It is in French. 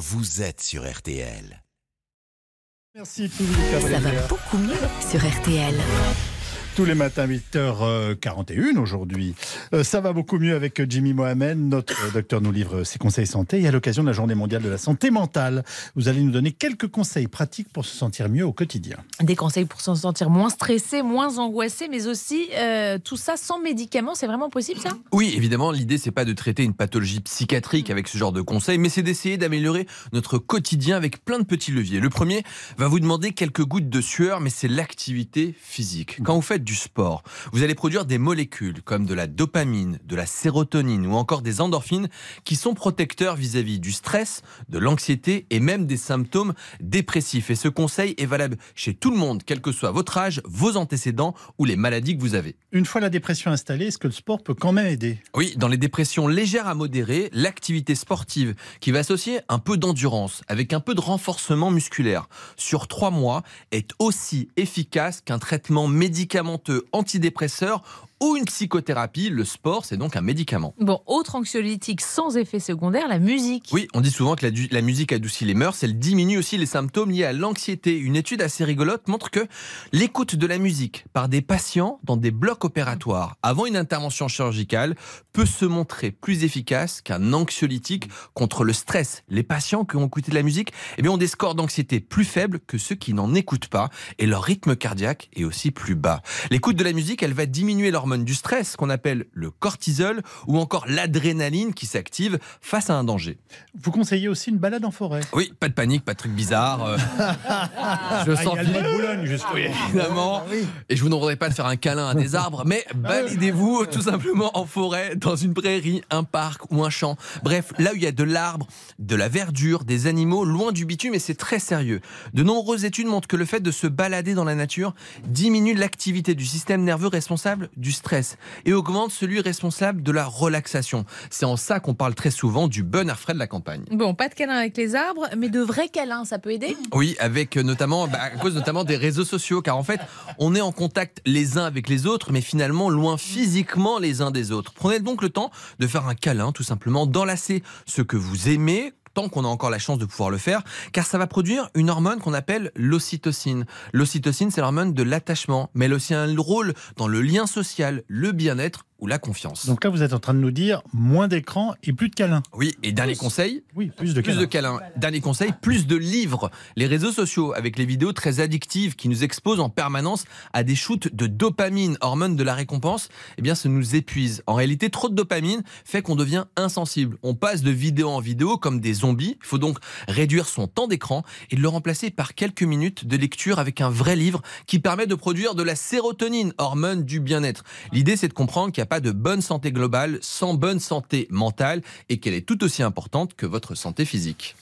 vous êtes sur RTL. Merci Philippe Ça va beaucoup mieux sur RTL. Tous les matins, 8h41 aujourd'hui. Euh, ça va beaucoup mieux avec Jimmy Mohamed. Notre docteur nous livre ses conseils santé. Et à l'occasion de la journée mondiale de la santé mentale, vous allez nous donner quelques conseils pratiques pour se sentir mieux au quotidien. Des conseils pour se sentir moins stressé, moins angoissé, mais aussi euh, tout ça sans médicaments. C'est vraiment possible ça? Oui, évidemment, l'idée c'est pas de traiter une pathologie psychiatrique avec ce genre de conseils, mais c'est d'essayer d'améliorer notre quotidien avec plein de petits leviers. Le premier va vous demander quelques gouttes de sueur, mais c'est l'activité physique. Quand vous faites du sport, vous allez produire des molécules comme de la dopamine, de la sérotonine ou encore des endorphines qui sont protecteurs vis-à-vis du stress, de l'anxiété et même des symptômes dépressifs. Et ce conseil est valable chez tout le monde, quel que soit votre âge, vos antécédents ou les maladies que vous avez. Une fois la dépression installée, est-ce que le sport peut quand même aider? Oui, dans les dépressions légères à modérées, l'activité sportive qui va associer un peu d'endurance avec un peu de renforcement musculaire sur trois mois est aussi efficace qu'un traitement médicamenteux antidépresseur ou une psychothérapie. Le sport, c'est donc un médicament. Bon, autre anxiolytique sans effet secondaire, la musique. Oui, on dit souvent que la, la, musique adoucit les mœurs, elle diminue aussi les symptômes liés à l'anxiété. Une étude assez rigolote montre que l'écoute de la musique par des patients dans des blocs opératoires avant une intervention chirurgicale peut se montrer plus efficace qu'un anxiolytique contre le stress. Les patients qui ont écouté de la musique eh bien, ont des scores d'anxiété plus faibles que ceux qui n'en écoutent pas et leur rythme cardiaque est aussi plus bas. L'écoute de la musique, elle va diminuer l'hormone du stress qu'on appelle le cortisol ou encore l'adrénaline qui s'active face à un danger. Vous conseillez aussi une balade en forêt? Oui, pas de panique, pas de truc bizarre. Euh. je sens ah, de Boulogne, oui, évidemment. Ah Et je vous demanderai pas de faire un câlin à des arbres, mais ah baladez-vous tout simplement en forêt, dans une prairie, un parc ou un champ. Bref, là où il y a de l'arbre, de la verdure, des animaux, loin du bitume, et c'est très sérieux. De nombreuses études montrent que le fait de se balader dans la nature diminue l'activité du système nerveux responsable du stress et augmente celui responsable de la relaxation. C'est en ça qu'on parle très souvent du bon air frais de la campagne. Bon, pas de câlin avec les arbres, mais de vrais câlins, ça peut aider? Oui, avec euh, notamment, bah, à cause notamment des réseaux sociaux, car en fait, on est en contact les uns avec les autres, mais finalement loin physiquement les uns des autres. Prenez donc le temps de faire un câlin, tout simplement, d'enlacer ce que vous aimez, tant qu'on a encore la chance de pouvoir le faire, car ça va produire une hormone qu'on appelle l'ocytocine. L'ocytocine, c'est l'hormone de l'attachement, mais elle a aussi un rôle dans le lien social, le bien-être ou la confiance. Donc là, vous êtes en train de nous dire moins d'écran et plus de câlins. Oui, et dernier conseil Oui, plus de câlins. Plus de câlins. Dernier conseil, plus de livres. Les réseaux sociaux, avec les vidéos très addictives qui nous exposent en permanence à des shoots de dopamine, hormone de la récompense, eh bien, ça nous épuise. En réalité, trop de dopamine fait qu'on devient insensible. On passe de vidéo en vidéo comme des zombies. Il faut donc réduire son temps d'écran et le remplacer par quelques minutes de lecture avec un vrai livre qui permet de produire de la sérotonine, hormone du bien-être. L'idée, c'est de comprendre qu'il y a pas de bonne santé globale sans bonne santé mentale et qu'elle est tout aussi importante que votre santé physique.